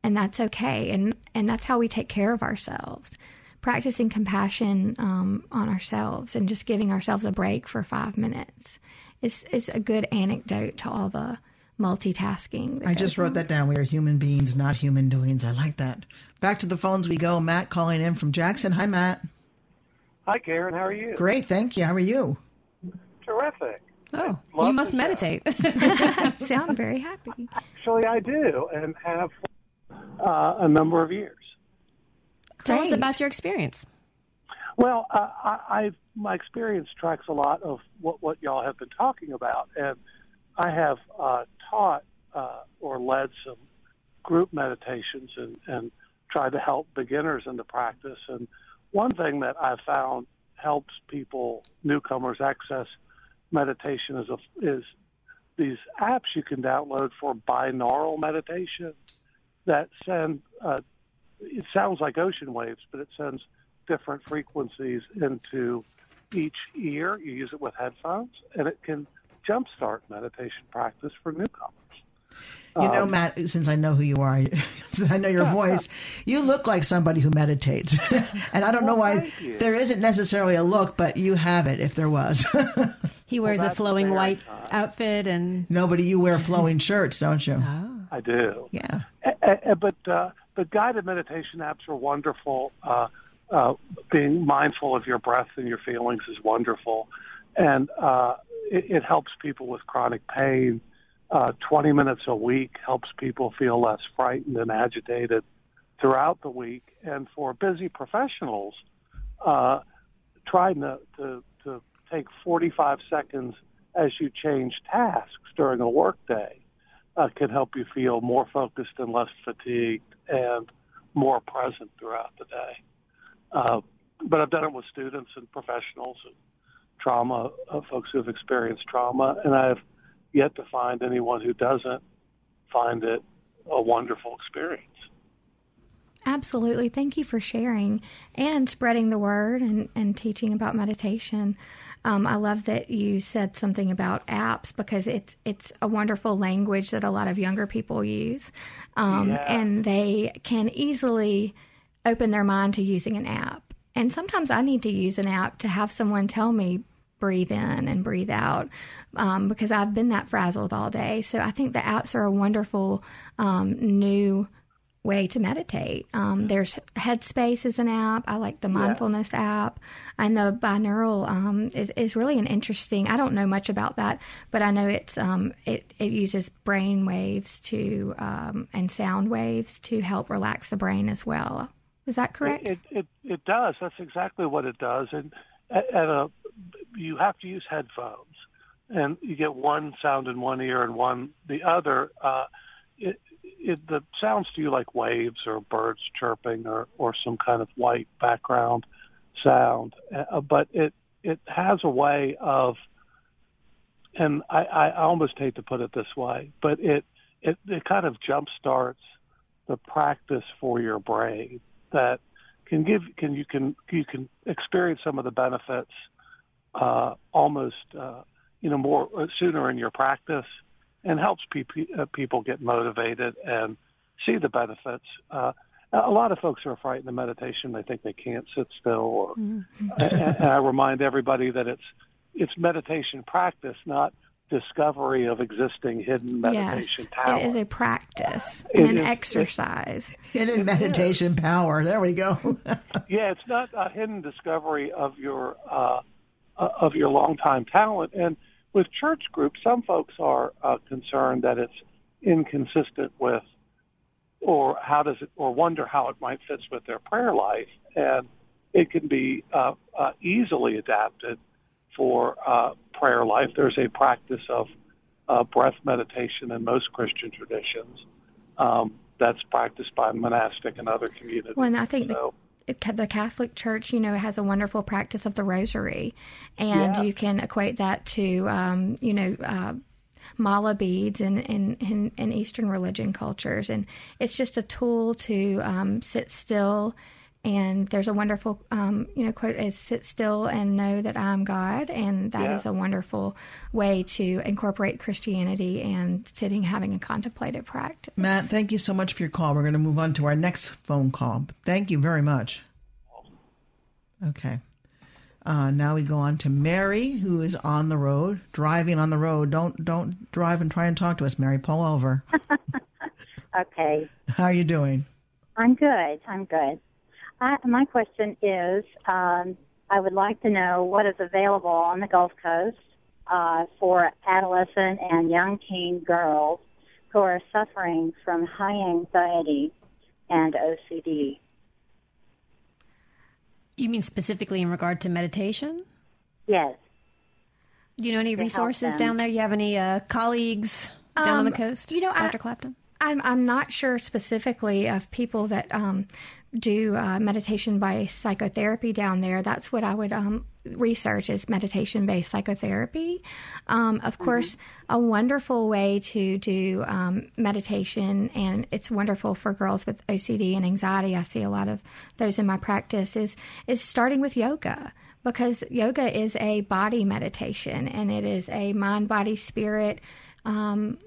and that's okay, and and that's how we take care of ourselves. Practicing compassion um, on ourselves and just giving ourselves a break for five minutes is is a good anecdote to all the multitasking. I just wrote on. that down. We are human beings, not human doings. I like that. Back to the phones we go. Matt calling in from Jackson. Hi, Matt. Hi, Karen. How are you? Great, thank you. How are you? Terrific. Oh, you must meditate. Sound very happy. Actually, I do, and have uh, a number of years. Tell us about your experience. Well, uh, I, I my experience tracks a lot of what what y'all have been talking about, and I have uh, taught uh, or led some group meditations and, and tried to help beginners in the practice. And one thing that I found helps people, newcomers, access meditation is, a, is these apps you can download for binaural meditation that send, uh, it sounds like ocean waves, but it sends different frequencies into each ear. You use it with headphones, and it can jumpstart meditation practice for newcomers. You know, um, Matt, since I know who you are, I know your voice, you look like somebody who meditates. and I don't well, know why there isn't necessarily a look, but you have it if there was. he wears well, a flowing white outfit and. Nobody, you wear flowing shirts, don't you? Oh. I do. Yeah. but uh, the guided meditation apps are wonderful. Uh, uh, being mindful of your breath and your feelings is wonderful. And uh, it, it helps people with chronic pain. Uh, 20 minutes a week helps people feel less frightened and agitated throughout the week. And for busy professionals, uh, trying to, to, to take 45 seconds as you change tasks during a workday uh, can help you feel more focused and less fatigued and more present throughout the day. Uh, but I've done it with students and professionals and trauma, uh, folks who have experienced trauma, and I've yet to find anyone who doesn't find it a wonderful experience. Absolutely. Thank you for sharing and spreading the word and, and teaching about meditation. Um, I love that you said something about apps because it's it's a wonderful language that a lot of younger people use, um, yeah. and they can easily open their mind to using an app. And sometimes I need to use an app to have someone tell me breathe in and breathe out um, because I've been that frazzled all day. So I think the apps are a wonderful um, new way to meditate. Um, there's Headspace is an app. I like the mindfulness yeah. app, and the binaural um, is, is really an interesting. I don't know much about that, but I know it's um, it it uses brain waves to um, and sound waves to help relax the brain as well. Is that correct? It it, it does. That's exactly what it does, and at, at a you have to use headphones, and you get one sound in one ear and one the other. Uh, it, it the sounds to you like waves or birds chirping or or some kind of white background sound, uh, but it it has a way of, and I, I almost hate to put it this way, but it it it kind of jump starts the practice for your brain that can give can you can you can experience some of the benefits uh, almost uh, you know more uh, sooner in your practice and helps pe- uh, people get motivated and see the benefits. Uh, a lot of folks are frightened of meditation; they think they can't sit still. Or, mm-hmm. and, and I remind everybody that it's it's meditation practice, not discovery of existing hidden meditation yes, talent. It is a practice and an is, exercise. hidden meditation is. power. There we go. yeah, it's not a hidden discovery of your uh, uh, of your longtime talent. And with church groups, some folks are uh, concerned that it's inconsistent with, or how does it, or wonder how it might fit with their prayer life. And it can be uh, uh, easily adapted for uh, prayer life. There's a practice of uh, breath meditation in most Christian traditions. Um, that's practiced by monastic and other communities. Well, and I think so, the Catholic Church, you know, has a wonderful practice of the Rosary, and yeah. you can equate that to, um, you know, uh, mala beads in, in, in, in, Eastern religion cultures, and it's just a tool to um, sit still and there's a wonderful, um, you know, quote is "Sit still and know that I'm God," and that yeah. is a wonderful way to incorporate Christianity and sitting, having a contemplative practice. Matt, thank you so much for your call. We're going to move on to our next phone call. Thank you very much. Okay. Uh, now we go on to Mary, who is on the road, driving on the road. Don't don't drive and try and talk to us, Mary. Pull over. okay. How are you doing? I'm good. I'm good. I, my question is, um, I would like to know what is available on the Gulf Coast uh, for adolescent and young teen girls who are suffering from high anxiety and OCD. You mean specifically in regard to meditation? Yes. Do you know any resources down there? You have any uh, colleagues down um, on the um, coast? You know, Dr. I, Clapton. I'm I'm not sure specifically of people that um, do uh, meditation by psychotherapy down there. That's what I would um, research is meditation based psychotherapy. Um, of mm-hmm. course, a wonderful way to do um, meditation, and it's wonderful for girls with OCD and anxiety. I see a lot of those in my practice. Is is starting with yoga because yoga is a body meditation and it is a mind, body, spirit. Um,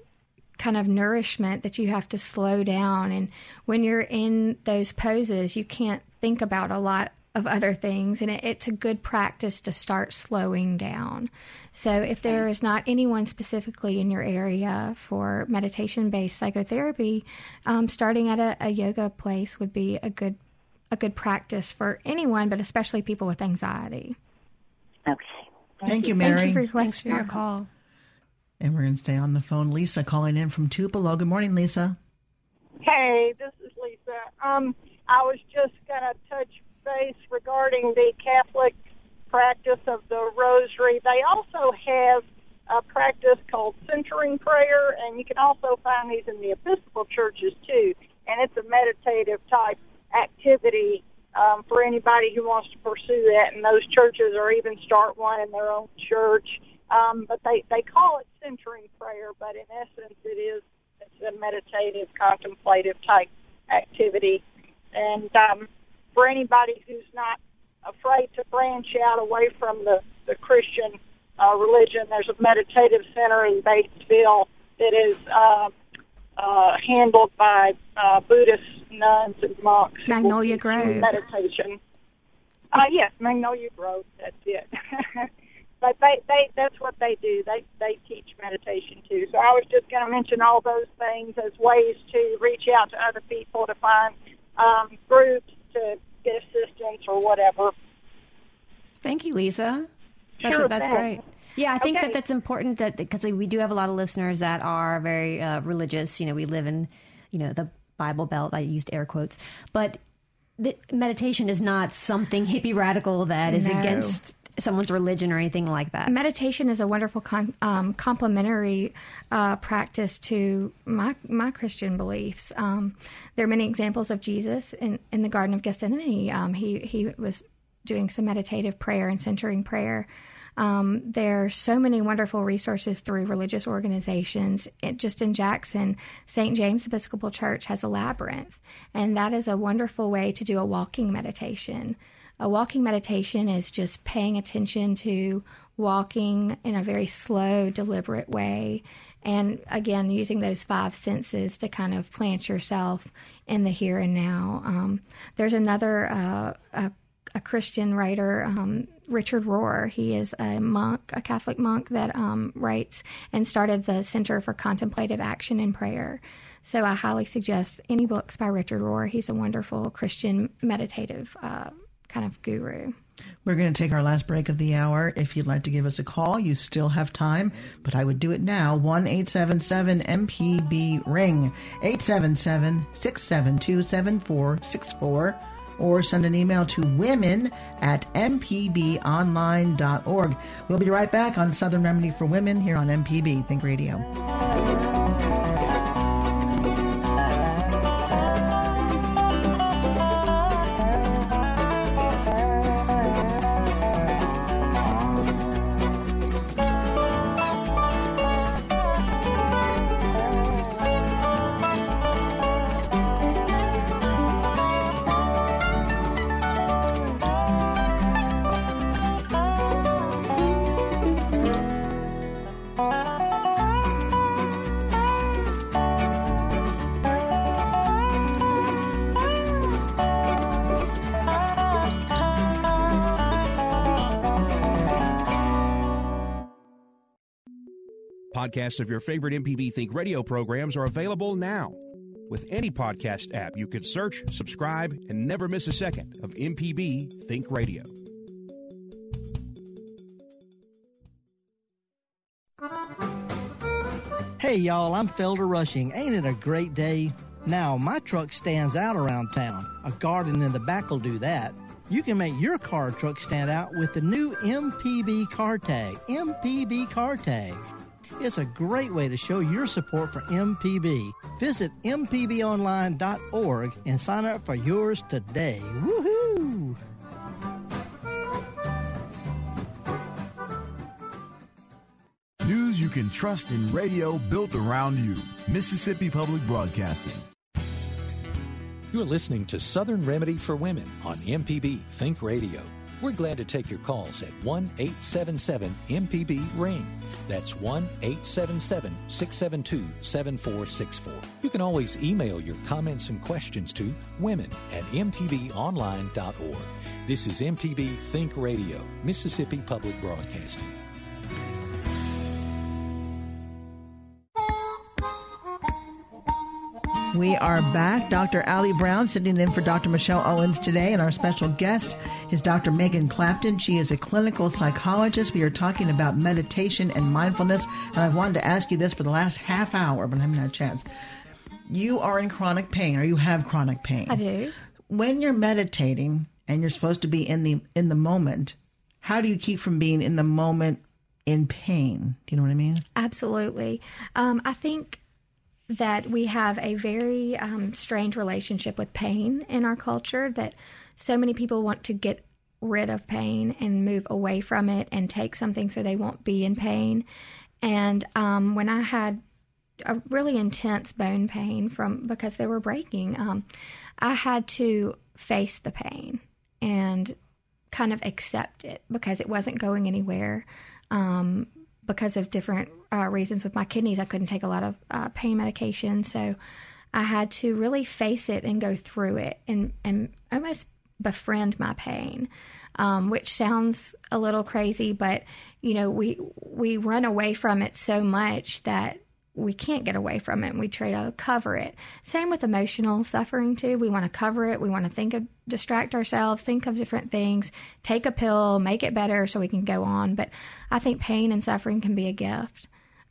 kind of nourishment that you have to slow down. And when you're in those poses, you can't think about a lot of other things. And it, it's a good practice to start slowing down. So if there is not anyone specifically in your area for meditation based psychotherapy, um, starting at a, a yoga place would be a good a good practice for anyone, but especially people with anxiety. Okay. Thank, Thank you, Mary. Thank you for your, Thanks for your call. And we're going to stay on the phone. Lisa calling in from Tupelo. Good morning, Lisa. Hey, this is Lisa. Um, I was just going to touch base regarding the Catholic practice of the Rosary. They also have a practice called centering prayer, and you can also find these in the Episcopal churches too. And it's a meditative type activity um, for anybody who wants to pursue that. And those churches or even start one in their own church. Um, but they, they call it centering prayer, but in essence, it is it's a meditative, contemplative type activity. And um, for anybody who's not afraid to branch out away from the, the Christian uh, religion, there's a meditative center in Batesville that is uh, uh, handled by uh, Buddhist nuns and monks. Magnolia Grove. Meditation. Uh, yes, Magnolia Grove. That's it. but they, they, that's what they do. They, they teach meditation too. So I was just going to mention all those things as ways to reach out to other people to find um, groups to get assistance or whatever. Thank you, Lisa. That's, Sure that's great. Yeah, I think Okay. that that's important that because we do have a lot of listeners that are very uh, religious. You know, we live in, you know, the Bible Belt. I used air quotes, but the meditation is not something hippie radical that is No. against someone's religion or anything like that. Meditation is a wonderful um, complementary uh, practice to my my Christian beliefs. Um, there are many examples of Jesus in, in the Garden of Gethsemane. Um, he he was doing some meditative prayer and centering prayer. Um, there are so many wonderful resources through religious organizations. It, just in Jackson, St. James Episcopal Church has a labyrinth, and that is a wonderful way to do a walking meditation. A walking meditation is just paying attention to walking in a very slow, deliberate way. And again, using those five senses to kind of plant yourself in the here and now. Um, there's another uh, a, a Christian writer, um, Richard Rohr. He is a monk, a Catholic monk that um, writes and started the Center for Contemplative Action and Prayer. So I highly suggest any books by Richard Rohr. He's a wonderful Christian meditative uh, kind of guru. We're going to take our last break of the hour. If you'd like to give us a call, you still have time, but I would do it now. 1 877 MPB Ring, 877 672 7464, or send an email to women at mpbonline.org. We'll be right back on Southern Remedy for Women here on MPB Think Radio. Podcasts of your favorite MPB Think radio programs are available now. With any podcast app, you can search, subscribe, and never miss a second of MPB Think Radio. Hey y'all, I'm Felder Rushing. Ain't it a great day? Now, my truck stands out around town. A garden in the back will do that. You can make your car truck stand out with the new MPB car tag. MPB car tag. It's a great way to show your support for MPB. Visit mpbonline.org and sign up for yours today. Woohoo! News you can trust in radio built around you. Mississippi Public Broadcasting. You're listening to Southern Remedy for Women on MPB Think Radio. We're glad to take your calls at 1 877 MPB Ring. That's 1 877 672 7464. You can always email your comments and questions to women at mpbonline.org. This is MPB Think Radio, Mississippi Public Broadcasting. We are back. Dr. Allie Brown sitting in for Dr. Michelle Owens today, and our special guest is Dr. Megan Clapton. She is a clinical psychologist. We are talking about meditation and mindfulness, and I've wanted to ask you this for the last half hour, but I haven't had a chance. You are in chronic pain, or you have chronic pain. I do. When you're meditating and you're supposed to be in the in the moment, how do you keep from being in the moment in pain? Do you know what I mean? Absolutely. Um, I think that we have a very um, strange relationship with pain in our culture, that so many people want to get rid of pain and move away from it and take something so they won't be in pain. And um, when I had a really intense bone pain from because they were breaking, um, I had to face the pain and kind of accept it because it wasn't going anywhere. Um, because of different uh, reasons with my kidneys, I couldn't take a lot of uh, pain medication. So I had to really face it and go through it and, and almost befriend my pain, um, which sounds a little crazy, but you know, we we run away from it so much that we can't get away from it and we try to cover it. Same with emotional suffering too. We want to cover it. We want to think of distract ourselves, think of different things, take a pill, make it better so we can go on. But I think pain and suffering can be a gift.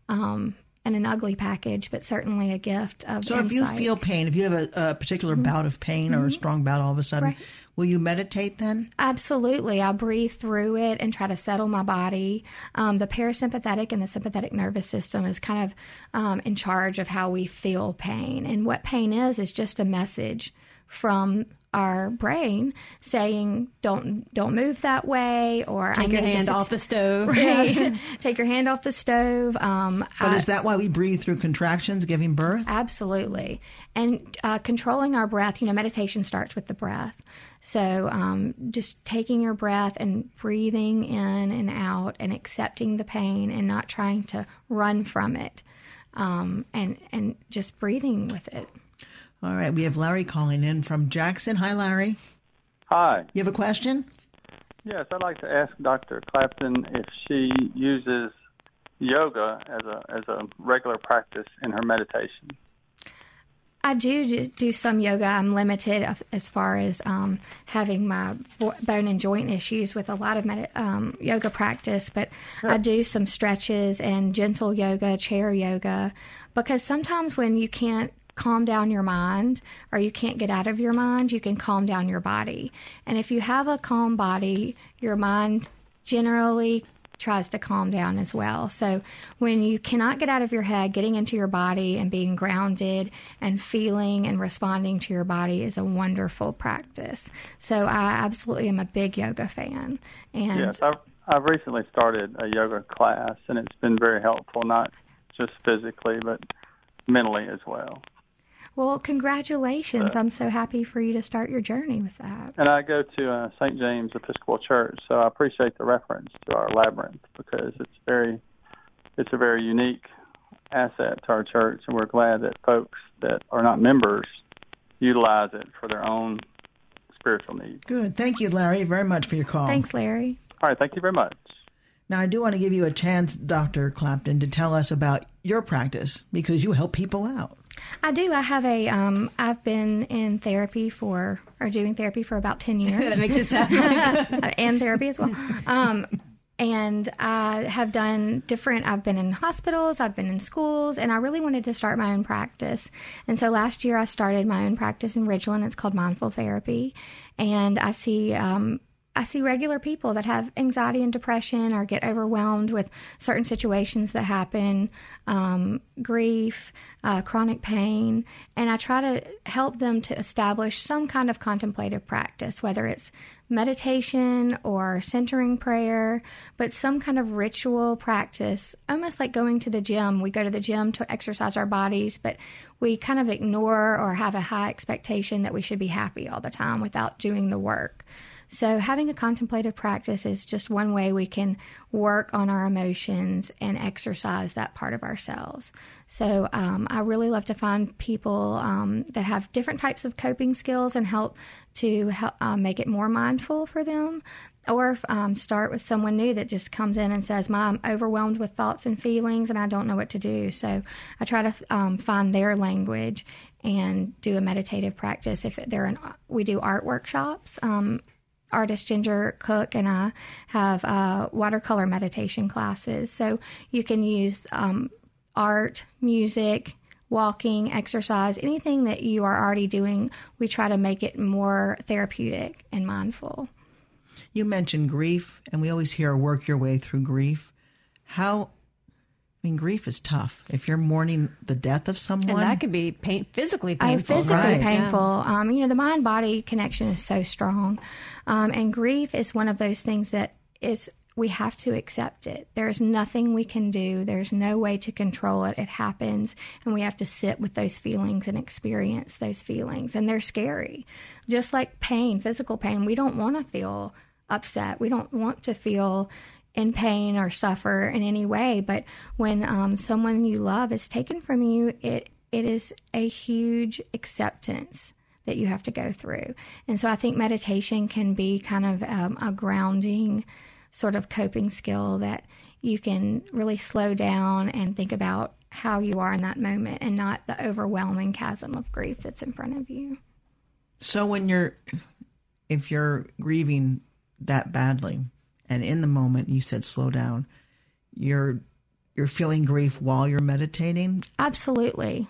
Um, and an ugly package, but certainly a gift of. So, insight. if you feel pain, if you have a, a particular mm-hmm. bout of pain or a strong bout all of a sudden, right. Will you meditate then? Absolutely. I breathe through it and try to settle my body. Um, the parasympathetic and the sympathetic nervous system is kind of um, in charge of how we feel pain. And what pain is, is just a message from our brain saying don't don't move that way or take your hand off the stove right take your hand off the stove um, but I, is that why we breathe through contractions giving birth absolutely and uh, controlling our breath you know meditation starts with the breath so um, just taking your breath and breathing in and out and accepting the pain and not trying to run from it um, and and just breathing with it all right, we have Larry calling in from Jackson. Hi, Larry. Hi. You have a question? Yes, I'd like to ask Dr. Clapton if she uses yoga as a as a regular practice in her meditation. I do do some yoga. I'm limited as far as um, having my bone and joint issues with a lot of med- um, yoga practice, but I do some stretches and gentle yoga, chair yoga, because sometimes when you can't calm down your mind or you can't get out of your mind, you can calm down your body. And if you have a calm body, your mind generally tries to calm down as well. So when you cannot get out of your head, getting into your body and being grounded and feeling and responding to your body is a wonderful practice. So I absolutely am a big yoga fan. And yes, I've, I've recently started a yoga class and it's been very helpful, not just physically, but mentally as well. Well, congratulations. I'm so happy for you to start your journey with that. And I go to uh, St. James Episcopal Church, so I appreciate the reference to our labyrinth because it's very it's a very unique asset to our church and we're glad that folks that are not members utilize it for their own spiritual needs. Good. Thank you, Larry, very much for your call. Thanks, Larry. All right, thank you very much. Now, I do want to give you a chance, Dr. Clapton, to tell us about your practice because you help people out. I do. I have a. Um, I've been in therapy for or doing therapy for about ten years. that makes it sound like and therapy as well. Um, and I have done different. I've been in hospitals, I've been in schools, and I really wanted to start my own practice. And so last year I started my own practice in Ridgeland. It's called Mindful Therapy, and I see um, I see regular people that have anxiety and depression or get overwhelmed with certain situations that happen, um, grief, uh, chronic pain, and I try to help them to establish some kind of contemplative practice, whether it's meditation or centering prayer, but some kind of ritual practice, almost like going to the gym. We go to the gym to exercise our bodies, but we kind of ignore or have a high expectation that we should be happy all the time without doing the work. So, having a contemplative practice is just one way we can work on our emotions and exercise that part of ourselves. So, um, I really love to find people um, that have different types of coping skills and help to help, uh, make it more mindful for them. Or um, start with someone new that just comes in and says, "Mom, I'm overwhelmed with thoughts and feelings, and I don't know what to do." So I try to um, find their language and do a meditative practice. If they're in, we do art workshops um, artist Ginger Cook and I have uh, watercolor meditation classes. So you can use um, art, music, walking, exercise, anything that you are already doing. We try to make it more therapeutic and mindful. You mentioned grief, and we always hear work your way through grief. How I mean, grief is tough. If you're mourning the death of someone, and that could be pain, physically painful. Oh, physically right. painful. Yeah. Um, you know, the mind body connection is so strong, um, and grief is one of those things that is we have to accept it. There's nothing we can do. There's no way to control it. It happens, and we have to sit with those feelings and experience those feelings, and they're scary. Just like pain, physical pain, we don't want to feel upset. We don't want to feel in pain or suffer in any way. But when um, someone you love is taken from you, it it is a huge acceptance that you have to go through. And so I think meditation can be kind of um, a grounding sort of coping skill that you can really slow down and think about how you are in that moment and not the overwhelming chasm of grief that's in front of you. So when you're if you're grieving that badly and in the moment you said slow down, you're you're feeling grief while you're meditating? Absolutely.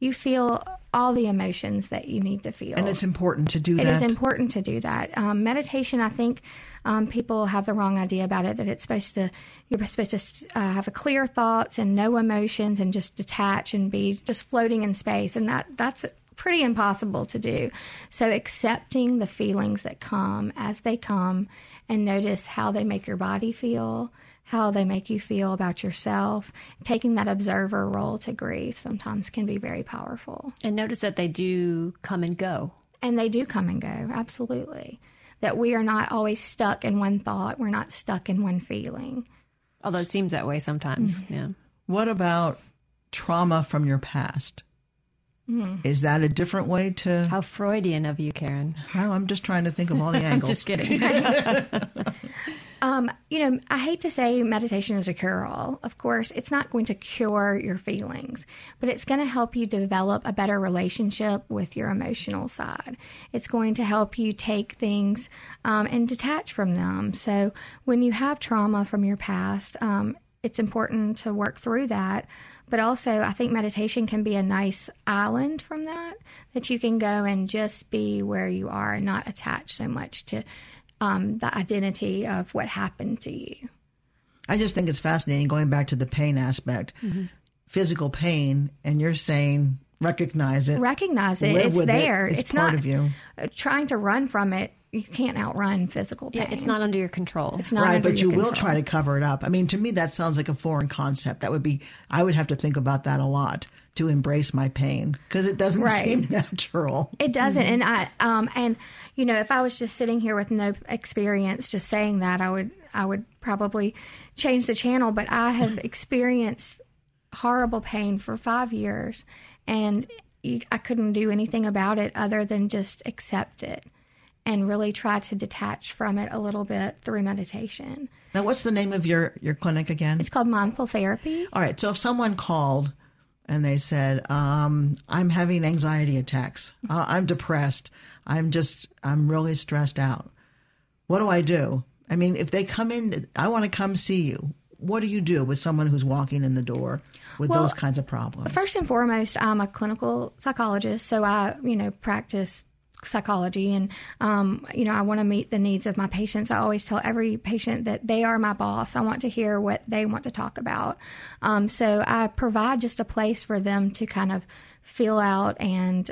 You feel all the emotions that you need to feel. And it's important to do It that. is important to do that. Um, meditation, I think um, people have the wrong idea about it that it's supposed to, you're supposed to uh, have a clear thoughts and no emotions and just detach and be just floating in space. And that that's pretty impossible to do. So accepting the feelings that come as they come and notice how they make your body feel how they make you feel about yourself. Taking that observer role to grief sometimes can be very powerful. And notice that they do come and go. And they do come and go, absolutely. That we are not always stuck in one thought, we're not stuck in one feeling. Although it seems that way sometimes, Mm-hmm. yeah. What about trauma from your past? Mm. Is that a different way to? How Freudian of you, Karen. How I'm just trying to think of all the angles. I'm just kidding. Um, you know, I hate to say meditation is a cure all. Of course, it's not going to cure your feelings, but it's going to help you develop a better relationship with your emotional side. It's going to help you take things um, and detach from them. So when you have trauma from your past, um, it's important to work through that. But also, I think meditation can be a nice island from that, that you can go and just be where you are and not attach so much to um, the identity of what happened to you. I just think it's fascinating going back to the pain aspect, physical pain, and you're saying recognize it, Recognize it. It's there. It. It's, It's part not- of you. Trying to run from it, you can't outrun physical pain. Yeah, it's not under your control. It's not right, under but you your will try to cover it up. I mean, to me, that sounds like a foreign concept. That would be, I would have to think about that a lot to embrace my pain because it doesn't Right. seem natural. It doesn't, Mhm. and I um and you know if I was just sitting here with no experience, just saying that I would I would probably change the channel. But I have experienced horrible pain for five years, and I couldn't do anything about it other than just accept it and really try to detach from it a little bit through meditation. Now, what's the name of your, your clinic again? It's called mindful therapy. All right. So if someone called and they said, um, I'm having anxiety attacks, uh, I'm depressed, I'm just, I'm really stressed out, what do I do? I mean, if they come in, I want to come see you. What do you do with someone who's walking in the door with Well, those kinds of problems? First and foremost, I'm a clinical psychologist, so I, you know, practice psychology and um, you know i want to meet the needs of my patients. I always tell every patient that they are my boss. I want to hear what they want to talk about. Um, so i provide just a place for them to kind of feel out and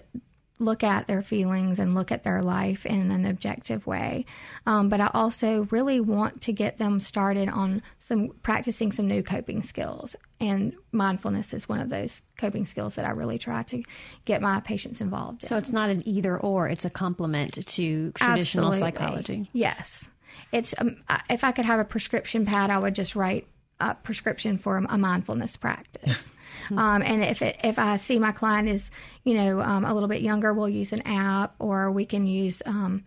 look at their feelings and look at their life in an objective way. Um, but I also really want to get them started on some practicing some new coping skills. And mindfulness is one of those coping skills that I really try to get my patients involved in. So it's not an either or; it's a complement to traditional Absolutely. psychology. Yes, it's um, if I could have a prescription pad, I would just write a prescription for a mindfulness practice. um, and if it, if I see my client is you know um, a little bit younger, we'll use an app, or we can use. Um,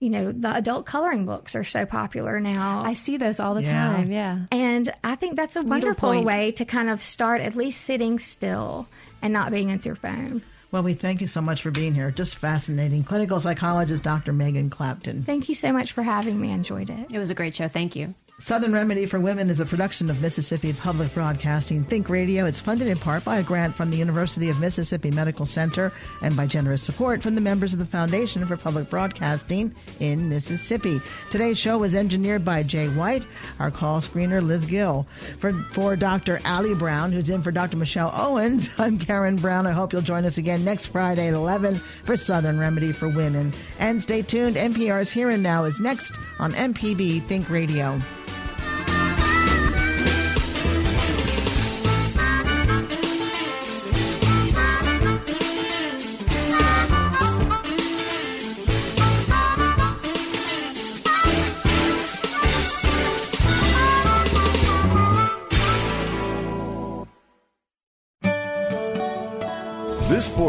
you know, the adult coloring books are so popular now. I see those all the Yeah. time. Yeah. And I think that's a wonderful way to kind of start at least sitting still and not being with your phone. Well, we thank you so much for being here. Just fascinating. Clinical psychologist Dr. Megan Clapton. Thank you so much for having me. I enjoyed it. It was a great show. Thank you. Southern Remedy for Women is a production of Mississippi Public Broadcasting Think Radio. It's funded in part by a grant from the University of Mississippi Medical Center and by generous support from the members of the Foundation for Public Broadcasting in Mississippi. Today's show was engineered by Jay White, our call screener Liz Gill. For, for Dr. Allie Brown, who's in for Dr. Michelle Owens, I'm Karen Brown. I hope you'll join us again next Friday at 11 for Southern Remedy for Women. And stay tuned. NPR's Here and Now is next on MPB Think Radio.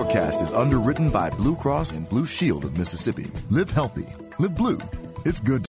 Forecast is underwritten by Blue Cross and Blue Shield of Mississippi. Live healthy. Live blue. It's good.